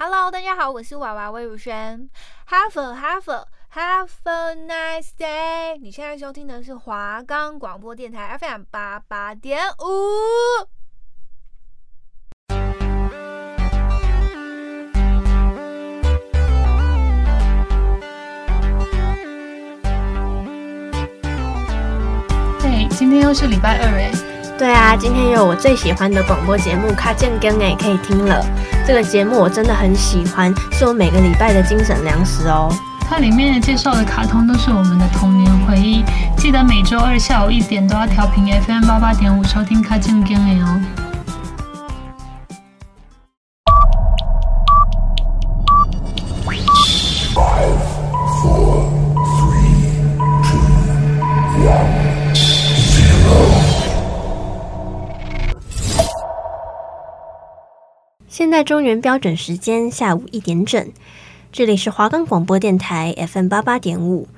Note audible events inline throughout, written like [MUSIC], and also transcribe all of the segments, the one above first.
Hello，大家好，我是娃娃魏如萱。Have a have a have a nice day。你现在收听的是华冈广播电台 FM 八八点五。对，今天又是礼拜二诶。对啊，今天有我最喜欢的广播节目《卡健根》哎，可以听了。这个节目我真的很喜欢，是我每个礼拜的精神粮食哦。它里面介绍的卡通都是我们的童年回忆，记得每周二下午一点都要调频 FM 八八点五收听《卡健根》哦。现在中原标准时间下午一点整，这里是华冈广播电台 FM 八八点五。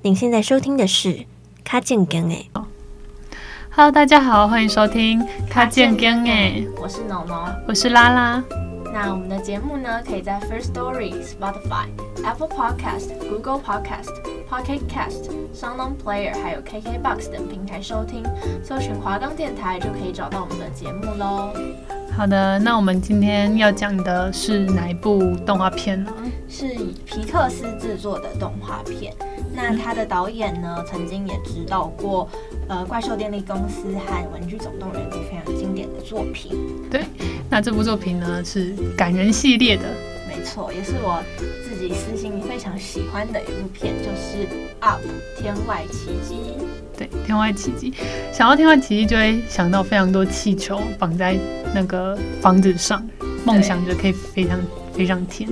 您现在收听的是《卡健根》诶。Hello，大家好，欢迎收听《卡健根》诶。我是农农，我是拉拉。那我们的节目呢，可以在 First Story、Spotify、Apple Podcast、Google Podcast、Pocket Cast、SoundOn Player 还有 KKBox 等平台收听，搜寻华冈电台就可以找到我们的节目喽。好的，那我们今天要讲的是哪一部动画片呢？是皮克斯制作的动画片。那他的导演呢，曾经也指导过呃《怪兽电力公司》和《玩具总动员》这非常经典的作品。对，那这部作品呢是感人系列的。没错，也是我自己私心非常喜欢的一部片，就是《Up 天外奇迹》。对，天外奇迹，想到天外奇迹就会想到非常多气球绑在那个房子上，梦想着可以飞上飞上天。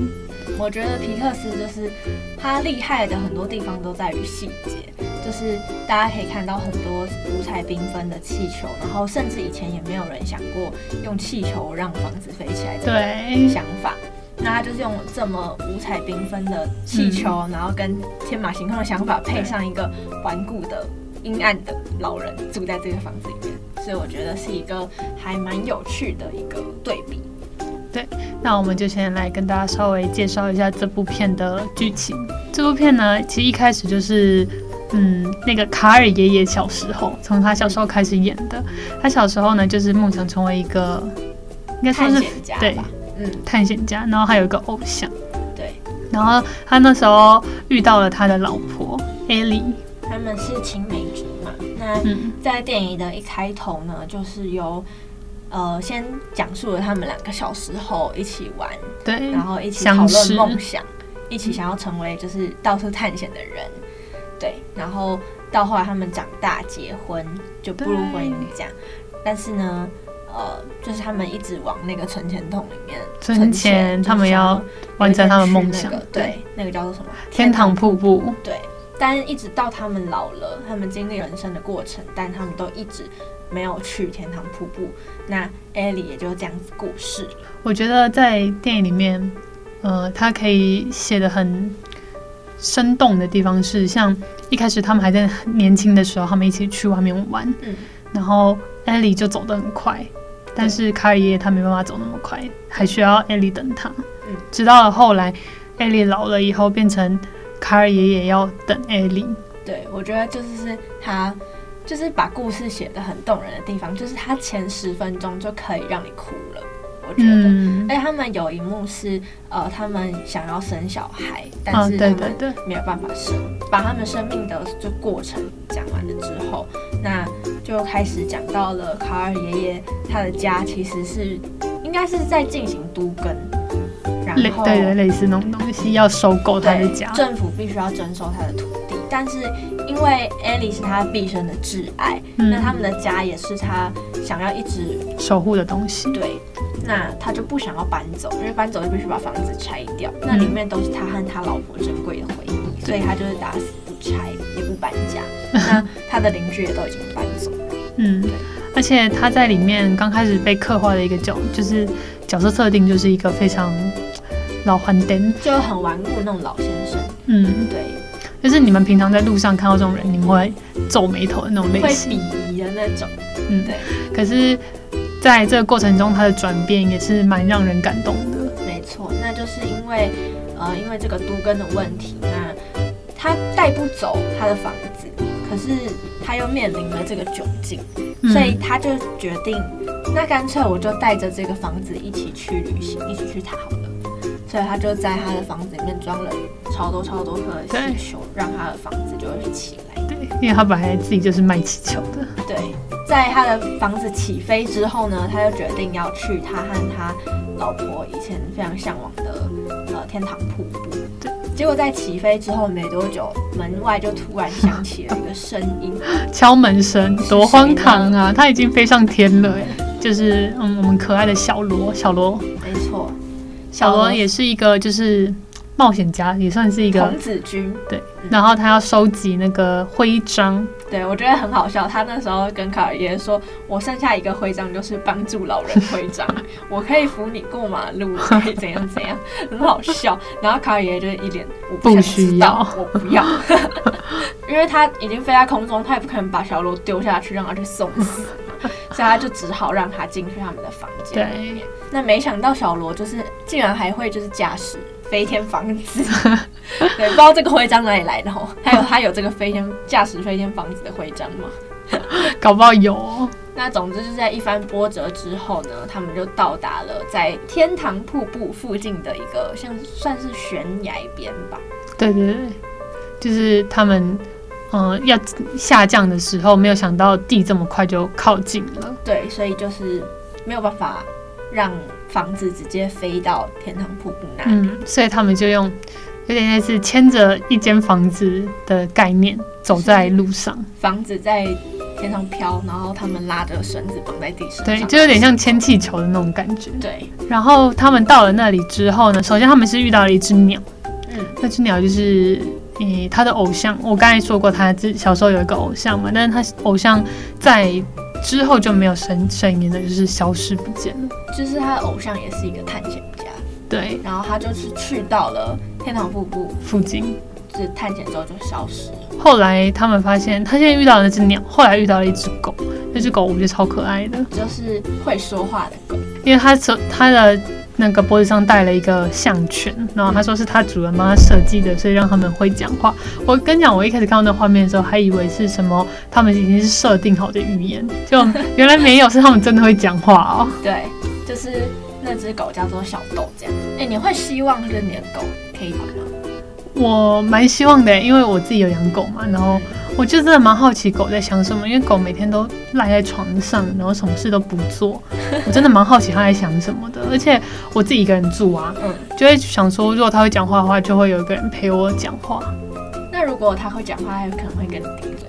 我觉得皮克斯就是他厉害的很多地方都在于细节，就是大家可以看到很多五彩缤纷的气球，然后甚至以前也没有人想过用气球让房子飞起来的想法。那他就是用这么五彩缤纷的气球，嗯，然后跟天马行空的想法配上一个顽固的。阴暗的老人住在这个房子里面，所以我觉得是一个还蛮有趣的一个对比。对，那我们就先来跟大家稍微介绍一下这部片的剧情。这部片呢，其实一开始就是，嗯，那个卡尔爷爷小时候，从他小时候开始演的。他小时候呢，就是梦想成为一个，应该说是对，嗯，探险家。然后还有一个偶像，对。然后他那时候遇到了他的老婆艾莉。他们是青梅竹马。那在电影的一开头呢，就是由呃先讲述了他们两个小时候一起玩，对，然后一起讨论梦想，一起想要成为就是到处探险的人，对，然后到后来他们长大结婚就步入婚姻这样，但是呢，呃，就是他们一直往那个存钱筒里面存钱，他们要完成他们梦想，对，那个叫做什么？天堂瀑布，对。但一直到他们老了，他们经历人生的过程，但他们都一直没有去天堂瀑布。那艾莉也就这样子过世。我觉得在电影里面，呃，他可以写的很生动的地方是，像一开始他们还在年轻的时候，他们一起去外面玩，嗯，然后艾莉就走得很快，但是卡尔爷爷他没办法走那么快，还需要艾莉等他。嗯，直到了后来，艾莉老了以后变成。卡尔爷爷要等艾莉，对，我觉得就是是他，就是把故事写得很动人的地方，就是他前十分钟就可以让你哭了，我觉得。嗯、而且他们有一幕是，呃，他们想要生小孩，但是他们没有办法生，哦、对对对，把他们生命的这过程讲完了之后，那就开始讲到了卡尔爷爷他的家其实是应该是在进行都更。类对对，类似那种东西，要收购他的家，政府必须要征收他的土地。但是因为艾莉是他毕生的挚爱，嗯，那他们的家也是他想要一直守护的东西。对，那他就不想要搬走，因为搬走就必须把房子拆掉，嗯，那里面都是他和他老婆珍贵的回忆，所以他就是打死不拆，也不搬家。[LAUGHS] 那他的邻居也都已经搬走了。嗯，对，而且他在里面刚开始被刻画的一个角，就是角色设定就是一个非常。老顽童就很顽固那种老先生，嗯，对，就是你们平常在路上看到这种人，你们会皱眉头的那种类型，会鄙夷的那种，嗯，对。可是，在这个过程中，他的转变也是蛮让人感动的，没错，那就是因为呃，因为这个都根的问题，那他带不走他的房子，可是他又面临了这个窘境，嗯、所以他就决定，那干脆我就带着这个房子一起去旅行，一起去他好了。所以他就在他的房子里面装了超多超多颗气球，让他的房子就会起来。对，因为他本来自己就是卖气球的。对，在他的房子起飞之后呢，他就决定要去他和他老婆以前非常向往的呃天堂瀑布。[LAUGHS] 对，结果在起飞之后没多久，门外就突然响起了一个声音，敲门声，多荒唐啊！他已经飞上天了，哎，就是嗯，我们可爱的小罗，小罗，没错。小罗也是一个就是冒险家，也算是一个童子军。对，然后他要收集那个徽章。对，我觉得很好笑。他那时候跟卡尔爷爷说：“我剩下一个徽章，就是帮助老人徽章。[LAUGHS] 我可以扶你过马路，可以怎样怎样，很好笑。”然后卡尔爷爷就一脸我不，不需要，我不要，[LAUGHS] 因为他已经飞在空中，他也不可能把小罗丢下去让他去送死。所以他就只好让他进去他们的房间。对，那没想到小罗就是竟然还会就是驾驶飞天房子，[LAUGHS] 对，不知道这个徽章哪里来的哦？还有他有这个飞天驾驶飞天房子的徽章吗？[LAUGHS] 搞不好有哦。那总之就是在一番波折之后呢，他们就到达了在天堂瀑布附近的一个像算是悬崖边吧。对对对，就是他们。嗯，要下降的时候，没有想到地这么快就靠近了。对，所以就是没有办法让房子直接飞到天堂瀑布那里。嗯，所以他们就用有点类似牵着一间房子的概念走在路上，房子在天上飘，然后他们拉着绳子绑在地上。对，就有点像牵气球的那种感觉。对。然后他们到了那里之后呢，首先他们是遇到了一只鸟。嗯，那只鸟就是。诶，他的偶像，我刚才说过，他自小时候有一个偶像嘛，但是他偶像在之后就没有声声音了，就是消失不见了。就是他的偶像也是一个探险家，对，然后他就是去到了天堂瀑布附近，就是探险之后就消失了。后来他们发现，他现在遇到了那只鸟，后来遇到了一只狗，那只狗我觉得超可爱的，就是会说话的狗，因为他从他的。那个脖子上戴了一个项圈，然后他说是他主人帮他设计的，所以让他们会讲话。我跟你讲，我一开始看到那画面的时候，还以为是什么他们已经是设定好的语言，就 [LAUGHS] 原来没有，是他们真的会讲话哦。对，就是那只狗叫做小豆这样。哎，你会希望就是你的狗可以吗？我蛮希望的，因为我自己有养狗嘛，然后。我就真的蛮好奇狗在想什么，因为狗每天都赖在床上，然后什么事都不做。[LAUGHS] 我真的蛮好奇它在想什么的，而且我自己一个人住啊，嗯，就会想说，如果它会讲话的话，就会有一个人陪我讲话。那如果它会讲话，它有可能会跟你顶嘴。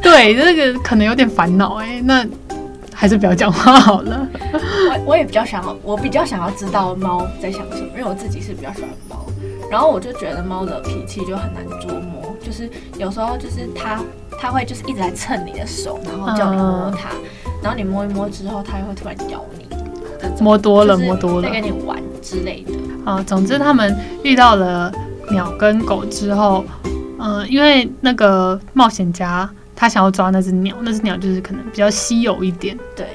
[LAUGHS] 对，这个可能有点烦恼哎，那还是不要讲话好了。[LAUGHS] 我我也比较想要，我比较想要知道猫在想什么，因为我自己是比较喜欢猫。然后我就觉得猫的脾气就很难捉摸，就是有时候就是它它会就是一直在蹭你的手，然后叫你摸它，嗯、然后你摸一摸之后，它又会突然咬你，摸多了摸多了，在跟你玩之类的。啊，总之他们遇到了鸟跟狗之后，嗯、呃，因为那个冒险家他想要抓那只鸟，那只鸟就是可能比较稀有一点，对，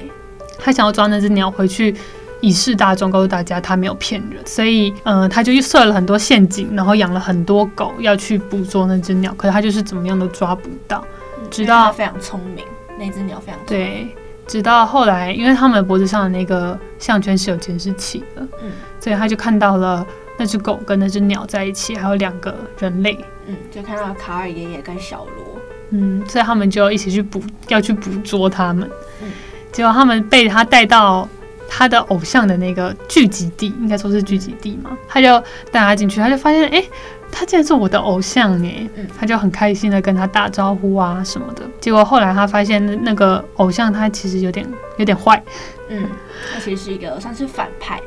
他想要抓那只鸟回去。以示大众，告诉大家他没有骗人，所以，嗯、呃，他就设了很多陷阱，然后养了很多狗要去捕捉那只鸟，可是他就是怎么样都抓不到，直到他非常聪明，那只鸟非常聪明，对，直到后来，因为他们脖子上的那个项圈是有监视器的，嗯，所以他就看到了那只狗跟那只鸟在一起，还有两个人类，嗯，就看到卡尔爷爷跟小罗，嗯，所以他们就一起去捕，要去捕捉他们，嗯，结果他们被他带到。他的偶像的那个聚集地，应该说是聚集地嘛，他就带他进去，他就发现，哎，他竟然是我的偶像哎，他就很开心的跟他打招呼啊什么的。结果后来他发现那个偶像他其实有点有点坏，嗯，他其实是一个算是反派，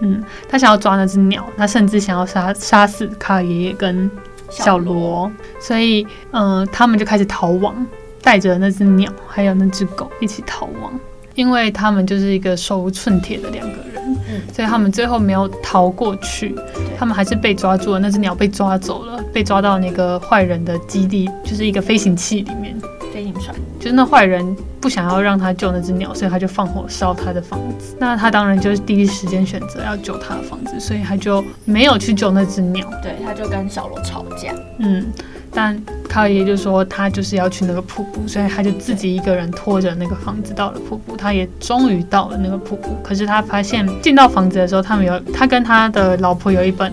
嗯，他想要抓那只鸟，他甚至想要杀杀死卡尔爷爷跟小罗，小罗，所以嗯、呃，他们就开始逃亡，带着那只鸟还有那只狗一起逃亡。因为他们就是一个手无寸铁的两个人，嗯，所以他们最后没有逃过去，他们还是被抓住了。那只鸟被抓走了，被抓到那个坏人的基地，就是一个飞行器里面，飞行船。就是那坏人不想要让他救那只鸟，所以他就放火烧他的房子。那他当然就是第一时间选择要救他的房子，所以他就没有去救那只鸟。对，他就跟小罗吵架。嗯，但卡爷就说他就是要去那个瀑布，所以他就自己一个人拖着那个房子到了瀑布。他也终于到了那个瀑布，可是他发现进到房子的时候，他们有他跟他的老婆有一本，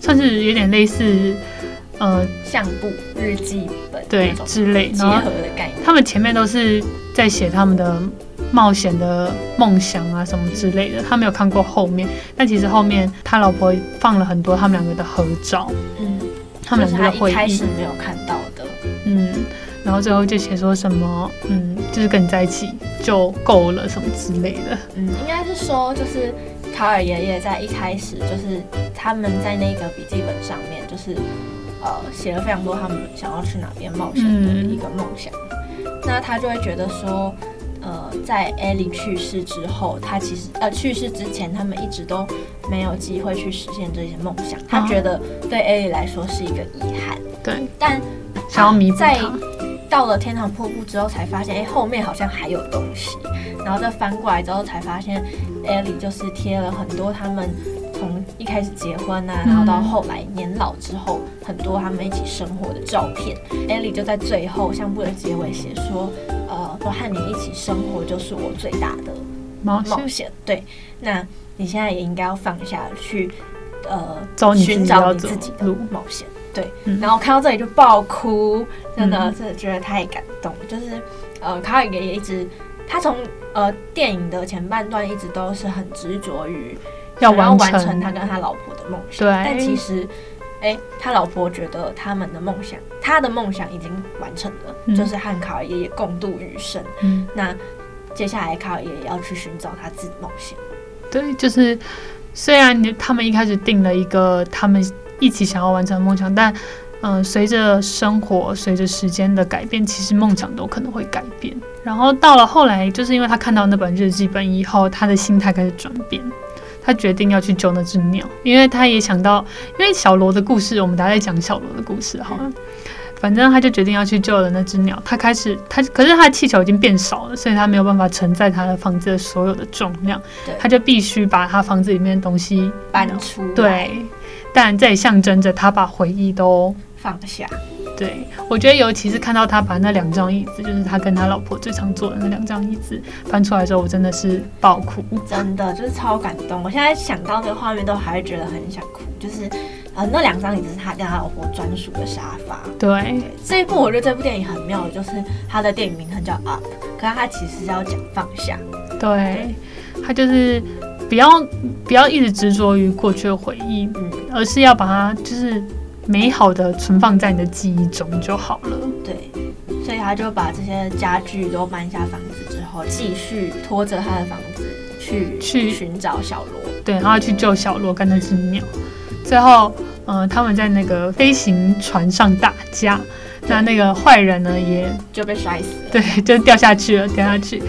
算是有点类似。呃，相簿、日记本对之类结合的概念，他们前面都是在写他们的冒险的梦想啊什么之类的。他没有看过后面，但其实后面他老婆放了很多他们两个的合照，嗯，他们两个的回忆，一开始没有看到的，嗯，然后最后就写说什么，嗯，就是跟你在一起就够了什么之类的，嗯，应该是说就是卡尔爷爷在一开始就是他们在那个笔记本上面就是。呃，写了非常多他们想要去哪边冒险的一个梦想，嗯，那他就会觉得说，呃，在艾莉去世之后，他其实呃去世之前，他们一直都没有机会去实现这些梦想，他觉得对艾莉来说是一个遗憾。对，但想要弥补，在到了天堂瀑布之后，才发现，哎，后面好像还有东西，然后再翻过来之后，才发现艾莉就是贴了很多他们。从一开始结婚啊，然后到后来年老之后，嗯、很多他们一起生活的照片。艾莉就在最后相簿的结尾写说：“呃，说和你一起生活就是我最大的冒险。”对，那你现在也应该要放下去，呃，寻找你自己的冒险。对、嗯，然后看到这里就爆哭，真的是觉得太感动。嗯、就是呃，卡尔爷爷一直，他从呃电影的前半段一直都是很执着于。要完成他跟他老婆的梦想，对。但其实，哎、欸，他老婆觉得他们的梦想，他的梦想已经完成了，嗯、就是和卡尔爷爷共度余生。嗯。那接下来，卡尔爷爷要去寻找他自己梦想。对，就是虽然他们一开始定了一个他们一起想要完成的梦想，但嗯，随着生活、随着时间的改变，其实梦想都可能会改变。然后到了后来，就是因为他看到那本日记本以后，他的心态开始转变。他决定要去救那只鸟，因为他也想到，因为小罗的故事，我们大家在讲小罗的故事好了。反正他就决定要去救了那只鸟。他开始，他可是他的气球已经变少了，所以他没有办法承载他的房子的所有的重量。对，他就必须把他房子里面的东西搬出。对，但这也象征着他把回忆都放下。对，我觉得尤其是看到他把那两张椅子，就是他跟他老婆最常坐的那两张椅子搬出来的时候，我真的是爆哭，真的就是超感动。我现在想到那个画面，都还会觉得很想哭。就是呃，那两张椅子是他跟他老婆专属的沙发。对。对，这一部我觉得这部电影很妙的，就是他的电影名称叫 Up，可是他其实是要讲放下。对，他就是不要不要一直执着于过去的回忆，嗯，而是要把它就是。美好的存放在你的记忆中就好了。对，所以他就把这些家具都搬下房子之后，继续拖着他的房子去去寻找小罗。对，然后去救小罗跟那只鸟。最后，嗯、呃，他们在那个飞行船上打架，那那个坏人呢也就被摔死了。对，就掉下去了，掉下去。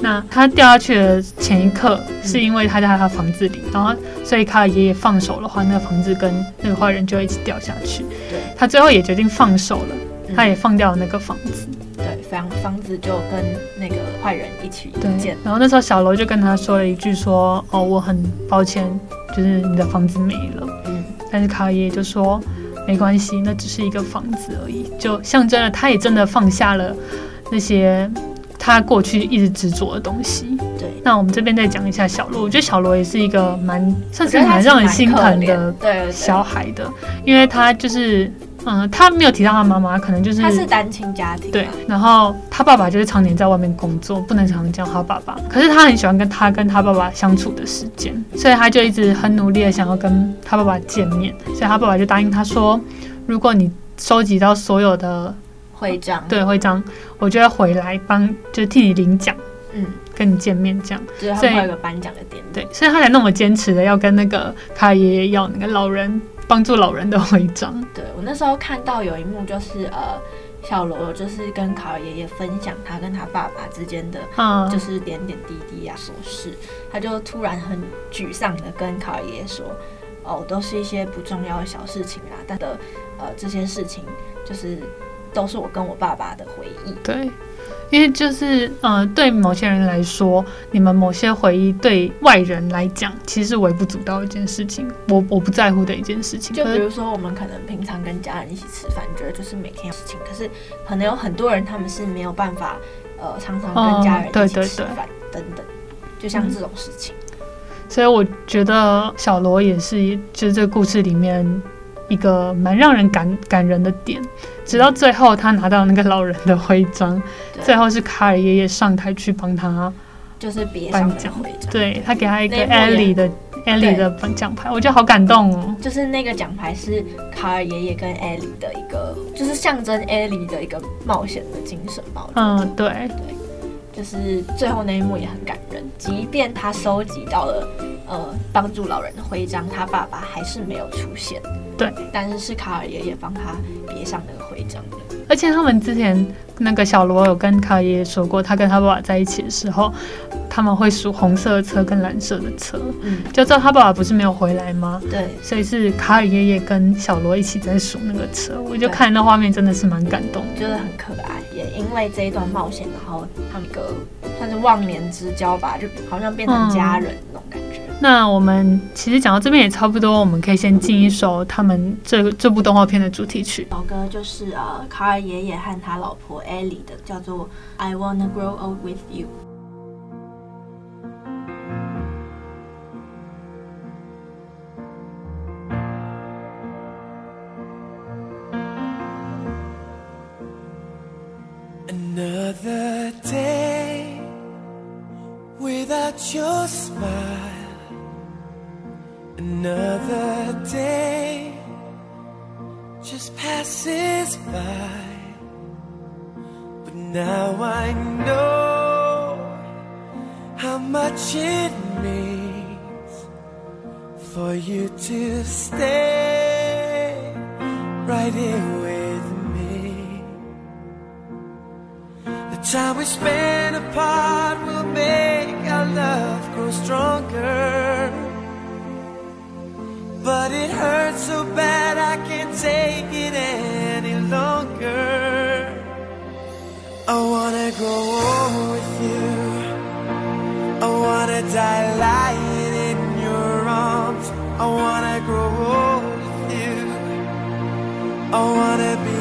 那他掉下去的前一刻，是因为他在他房子里，嗯、然后所以卡尔爷爷放手的话，那个房子跟那个坏人就一起掉下去。对，他最后也决定放手了，嗯、他也放掉了那个房子。对，房房子就跟那个坏人一起不见。然后那时候小楼就跟他说了一句说：“哦，我很抱歉，就是你的房子没了。”嗯，但是卡尔爷爷就说：“没关系，那只是一个房子而已。”就象征了他也真的放下了那些。他过去一直执着的东西。对，那我们这边再讲一下小罗。我觉得小罗也是一个蛮算是蛮让人心疼的小孩的，因为他就是嗯，他没有提到他妈妈，可能就是他是单亲家庭。对，然后他爸爸就是常年在外面工作，不能常常见他爸爸。可是他很喜欢跟他跟他爸爸相处的时间，所以他就一直很努力的想要跟他爸爸见面。所以他爸爸就答应他说，如果你收集到所有的。徽章对徽章，我就会回来帮，就替你领奖，嗯，跟你见面这样，就是他会有个颁奖的典礼，对，所以他才那么坚持的要跟那个卡爷爷要那个老人帮助老人的徽章。对，我那时候看到有一幕就是呃，小罗就是跟卡尔爷爷分享他跟他爸爸之间的，嗯，就是点点滴滴啊琐事，他就突然很沮丧的跟卡尔爷爷说，哦，都是一些不重要的小事情啦，但的呃这些事情就是。都是我跟我爸爸的回忆。对，因为就是呃，对某些人来说，你们某些回忆对外人来讲，其实是微不足道一件事情，我我不在乎的一件事情。就比如说，我们可能平常跟家人一起吃饭，觉得就是每天的事情，可是可能有很多人他们是没有办法呃，常常跟家人一起吃饭等等，就像这种事情。嗯，所以我觉得小罗也是，就是这个故事里面。一个蛮让人感感人的点，直到最后他拿到那个老人的徽章，最后是卡尔爷爷上台去帮他，就是别颁奖。对，他给他一个艾莉的艾莉的颁奖牌，我觉得好感动哦。就是那个奖牌是卡尔爷爷跟艾莉的一个，就是象征艾莉的一个冒险的精神吧。嗯，对。对，就是最后那一幕也很感人，即便他收集到了呃帮助老人的徽章，他爸爸还是没有出现。对，但是是卡尔爷爷帮他别上那个徽章的。而且他们之前那个小罗有跟卡尔爷爷说过，他跟他爸爸在一起的时候，他们会数红色的车跟蓝色的车。嗯，就知道他爸爸不是没有回来吗？对，所以是卡尔爷爷跟小罗一起在数那个车。我就看那画面真的是蛮感动，觉得很可爱。也因为这一段冒险，然后他们一个算是忘年之交吧，就好像变成家人那种感觉。嗯那我们其实讲到这边也差不多，我们可以先进一首他们这这部动画片的主题曲。老歌就是呃，卡尔爷爷和他老婆艾莉的，叫做《I Wanna Grow Old With You》。Without your smile. Another day just passes by, but now I know how much it means for you to stay right here with me. The time we spend apart love grow stronger. But it hurts so bad I can't take it any longer. I wanna grow old with you. I wanna die lying in your arms. I wanna grow old with you. I wanna be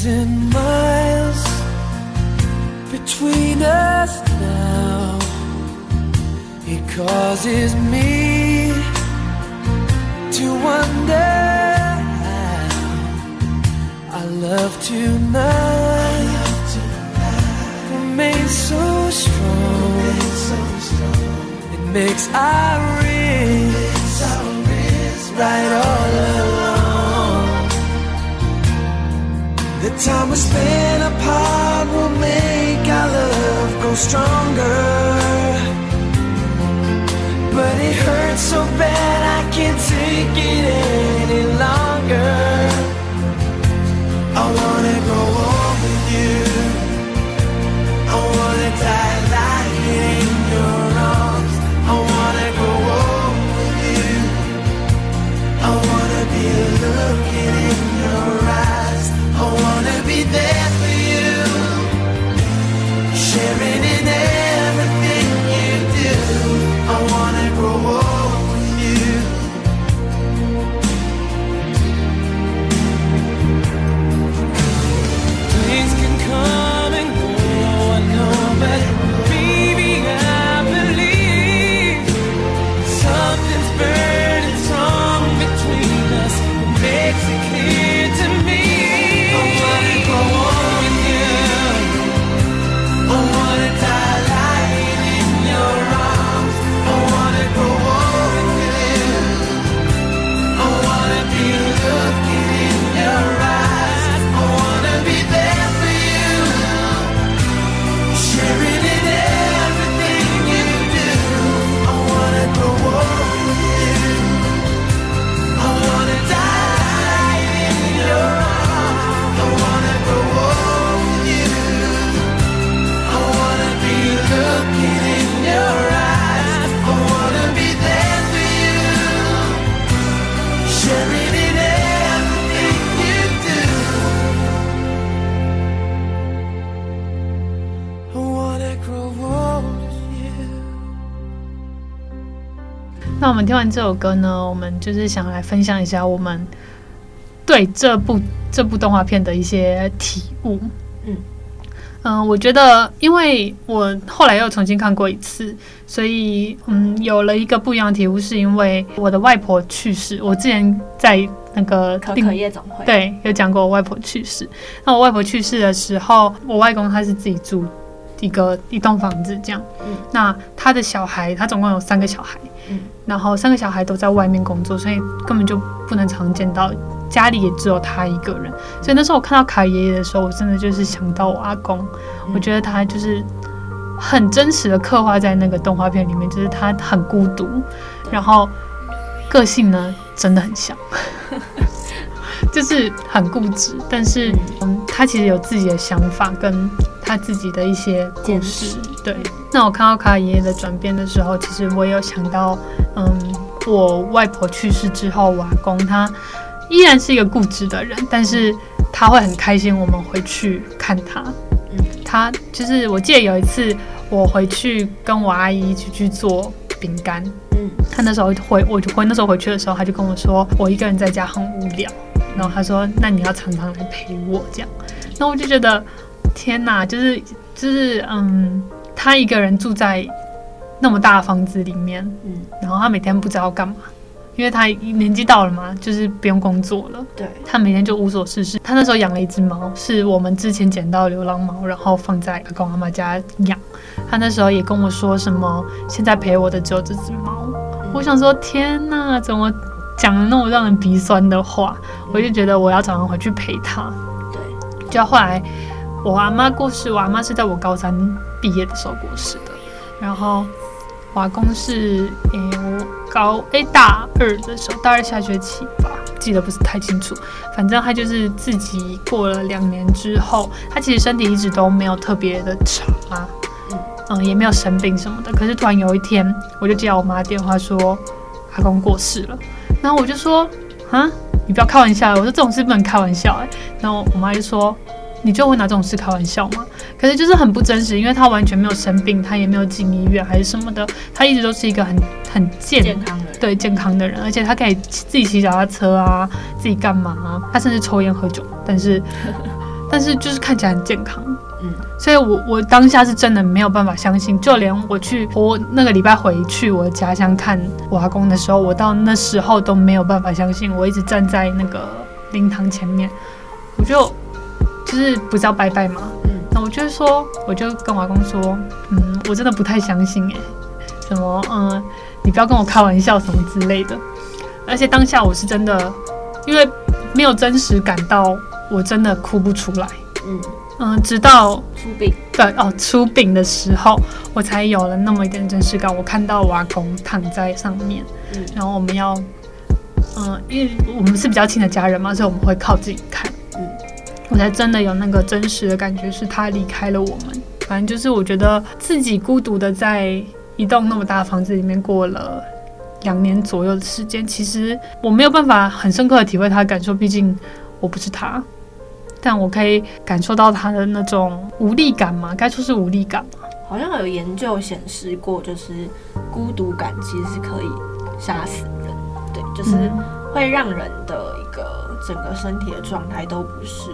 thousand miles between us now. It causes me to wonder how our love tonight remains so strong It makes our wrists right all along. The time we spend apart will make our love grow stronger. 听完这首歌呢，我们就是想来分享一下我们对这部这部动画片的一些体悟。嗯嗯、呃，我觉得，因为我后来又重新看过一次，所以嗯，有了一个不一样的体悟，是因为我的外婆去世。我之前在那个可可夜总会对有讲过我外婆去世。那我外婆去世的时候，我外公他是自己住一个一栋房子这样。嗯，那他的小孩，他总共有三个小孩。嗯，然后三个小孩都在外面工作，所以根本就不能常见到。家里也只有他一个人，所以那时候我看到卡爷爷的时候，我真的就是想到我阿公。我觉得他就是很真实的刻画在那个动画片里面，就是他很孤独，然后个性呢真的很像，[LAUGHS] 就是很固执，但是嗯，他其实有自己的想法跟他自己的一些故事。对，那我看到卡爷爷的转变的时候，其实我也有想到，嗯，我外婆去世之后，我阿公他。依然是一个固执的人，但是他会很开心我们回去看他。嗯，他就是我记得有一次我回去跟我阿姨一起去做饼干。嗯，他那时候回我回那时候回去的时候，他就跟我说我一个人在家很无聊，然后他说那你要常常来陪我这样。那我就觉得天哪，就是就是嗯，他一个人住在那么大的房子里面，嗯，然后他每天不知道干嘛。因为他年纪到了嘛，就是不用工作了。对，他每天就无所事事。他那时候养了一只猫，是我们之前捡到流浪猫，然后放在阿公阿妈家养。他那时候也跟我说什么，现在陪我的只有这只猫。嗯。我想说，天哪，怎么讲了那么让人鼻酸的话？嗯。我就觉得我要早上回去陪他。对，就后来我阿妈过世，我阿妈是在我高三毕业的时候过世的，然后。我阿公是诶，我高诶大二的时候，大二下学期吧，记得不是太清楚。反正他就是自己过了两年之后，他其实身体一直都没有特别的差，嗯嗯，也没有生病什么的。可是突然有一天，我就接到我妈电话说阿公过世了，然后我就说啊，你不要开玩笑，我说这种事不能开玩笑哎。然后我妈就说。你就会拿这种事开玩笑吗？可是就是很不真实，因为他完全没有生病，他也没有进医院还是什么的，他一直都是一个很很健健康的人，对健康的人，而且他可以自己骑脚踏车啊，自己干嘛啊？他甚至抽烟喝酒，但是 [LAUGHS] 但是就是看起来很健康，嗯，所以我我当下是真的没有办法相信，就连我去我那个礼拜回去我家乡看我阿公的时候，我到那时候都没有办法相信，我一直站在那个灵堂前面，我就。就是不知道拜拜吗？嗯，那我就是说，我就跟我阿公说，嗯，我真的不太相信诶，什么，嗯，你不要跟我开玩笑什么之类的。而且当下我是真的，因为没有真实感到，我真的哭不出来。嗯嗯，直到出殡，对哦，出殡的时候，我才有了那么一点真实感。我看到我阿公躺在上面，嗯，然后我们要，嗯，因为我们是比较亲的家人嘛，所以我们会靠近看。嗯我才真的有那个真实的感觉，是他离开了我们。反正就是我觉得自己孤独的在一栋那么大的房子里面过了两年左右的时间，其实我没有办法很深刻的体会他的感受，毕竟我不是他。但我可以感受到他的那种无力感嘛，该说是无力感嘛。好像有研究显示过，就是孤独感其实是可以杀死人，对，就是会让人的一个。整个身体的状态都不是，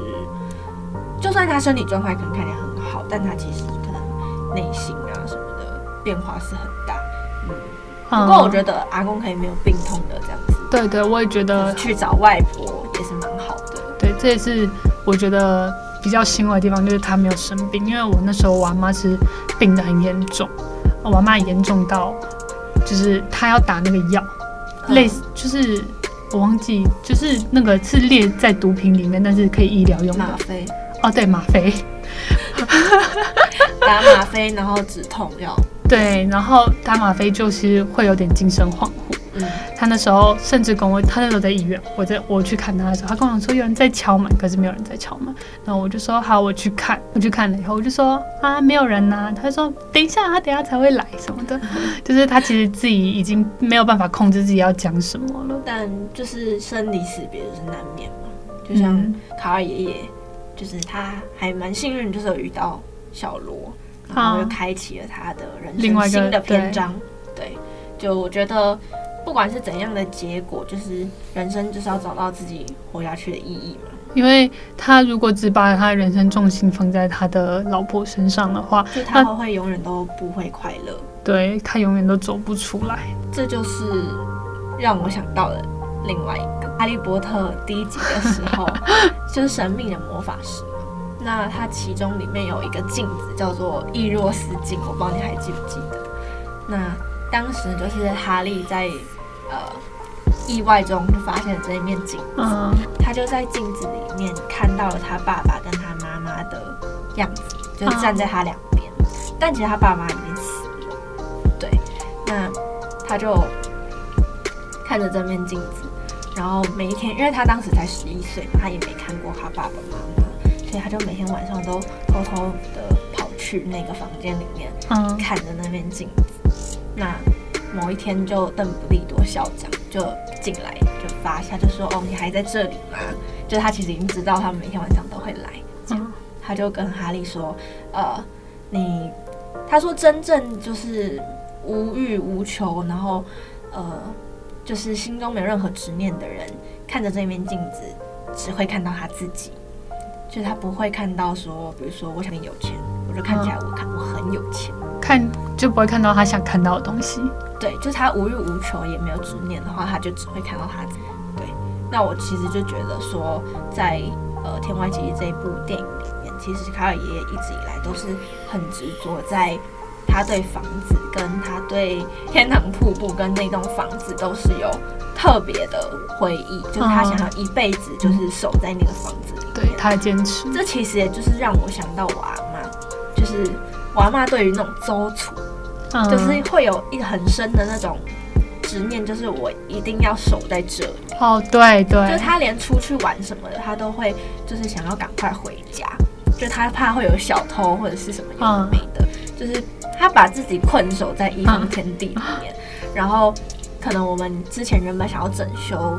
就算他身体状态可能看起来很好，但他其实可能内心啊什么的变化是很大。嗯，不过我觉得阿公可以没有病痛的这样子。对对，我也觉得去找外婆也是蛮好的。对，这也是我觉得比较欣慰的地方，就是他没有生病。因为我那时候我阿妈是病得很严重，我阿妈严重到就是她要打那个药，嗯，类似就是。我忘记，就是那个是列在毒品里面，但是可以医疗用的吗啡。哦，对，吗啡，[LAUGHS] 打吗啡，然后止痛药。对，然后打吗啡就是会有点精神恍惚。嗯，他那时候甚至跟我，他那时候在医院，我在我去看他的时候，他跟我说有人在敲门，可是没有人在敲门。然后我就说好，我去看。我去看了以后，我就说啊，没有人呐、啊。他说等一下，他等一下才会来什么的。就是他其实自己已经没有办法控制自己要讲什么了。但就是生离死别就是难免嘛。就像卡尔爷爷，就是他还蛮幸运，就是有遇到小罗，然后又开启了他的人生新的篇章。对，就我觉得。不管是怎样的结果，就是人生就是要找到自己活下去的意义嘛。因为他如果只把他人生重心放在他的老婆身上的话，就他会永远都不会快乐。对，他永远都走不出来。这就是让我想到了另外一个《哈利波特》第一集的时候，[LAUGHS] 就是神秘的魔法师。那它其中里面有一个镜子叫做易若斯镜，我不知道你还记不记得？那当时就是哈利在呃意外中就发现了这一面镜子，嗯，他就在镜子里面看到了他爸爸跟他妈妈的样子，就是站在他两边，但其实他爸妈已经死了。对，那他就看着这面镜子，然后每一天，因为他当时才十一岁嘛，他也没看过他爸爸妈妈。所以他就每天晚上都偷偷的跑去那个房间里面，嗯，看着那面镜子。那某一天就邓布利多校长就进来，就发下就说：“哦，你还在这里吗？”就他其实已经知道他们每天晚上都会来，这样他就跟哈利说：“呃，你，他说真正就是无欲无求，然后呃，就是心中没有任何执念的人，看着这面镜子，只会看到他自己。”就是他不会看到说，比如说我想你有钱，我就看起来我看我很有钱，看就不会看到他想看到的东西。对，就是他无欲无求也没有执念的话，他就只会看到他自己。对，那我其实就觉得说，在呃《天外奇迹》这一部电影里面，其实卡尔爷爷一直以来都是很执着在。他对房子，跟他对天堂瀑布，跟那栋房子都是有特别的回忆，就是他想要一辈子就是守在那个房子里面。对，他的坚持。这其实也就是让我想到我阿妈，就是我阿嬷对于那种周处，嗯，就是会有一个很深的那种执念，就是我一定要守在这里。哦，对对，就他连出去玩什么的，他都会就是想要赶快回家，就他怕会有小偷或者是什么有的没的，嗯，就是。他把自己困守在一方天地里面，嗯，然后可能我们之前原本想要整修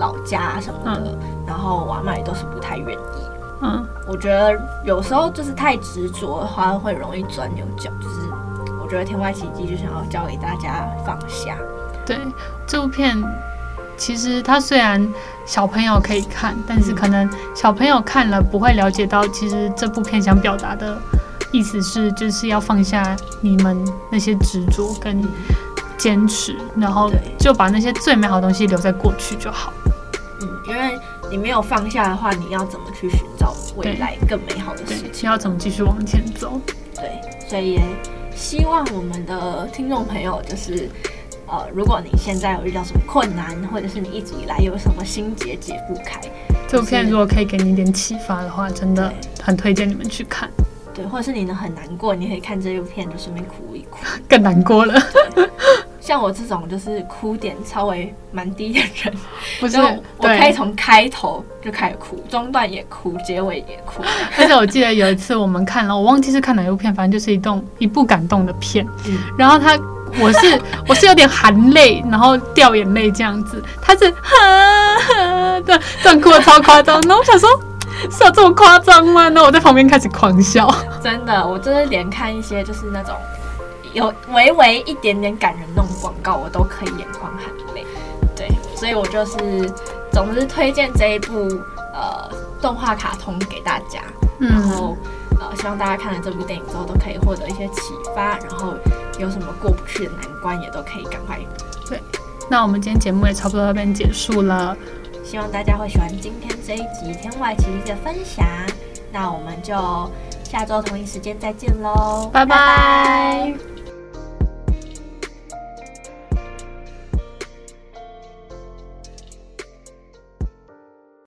老家什么的，嗯，然后我阿嬷也都是不太愿意。嗯，我觉得有时候就是太执着的话，会容易钻牛角。就是我觉得《天外奇迹》就想要教给大家放下。对，这部片其实它虽然小朋友可以看，但是可能小朋友看了不会了解到，其实这部片想表达的。意思是就是要放下你们那些执着跟坚持，然后就把那些最美好的东西留在过去就好。嗯，因为你没有放下的话，你要怎么去寻找未来更美好的事情？要怎么继续往前走？对，所以也希望我们的听众朋友就是，呃，如果你现在有遇到什么困难，或者是你一直以来有什么心结解不开，这部片如果可以给你一点启发的话，真的很推荐你们去看。对，或者是你呢很难过，你可以看这部片，就顺便哭一哭，[LAUGHS] 更难过了。像我这种就是哭点稍微蛮低的人，不是，我可以从开头就开始哭，中段也哭，结尾也哭。[LAUGHS] 而且我记得有一次我们看了，我忘记是看哪一部片，反正就是一动一部感动的片。嗯，然后他，我是 [LAUGHS] 我是有点含泪，然后掉眼泪这样子，他是哈哈，对，这样哭的超夸张。然后我想说。是有这么夸张吗？那我在旁边开始狂笑。真的，我就是连看一些就是那种有微微一点点感人那种广告，我都可以眼眶含泪。对，所以我就是总之推荐这一部呃动画卡通给大家。嗯、然后呃，希望大家看了这部电影之后都可以获得一些启发，然后有什么过不去的难关也都可以赶快。对，那我们今天节目也差不多要边结束了。希望大家会喜欢今天这一集《天外奇迹》的分享，那我们就下周同一时间再见喽，拜拜。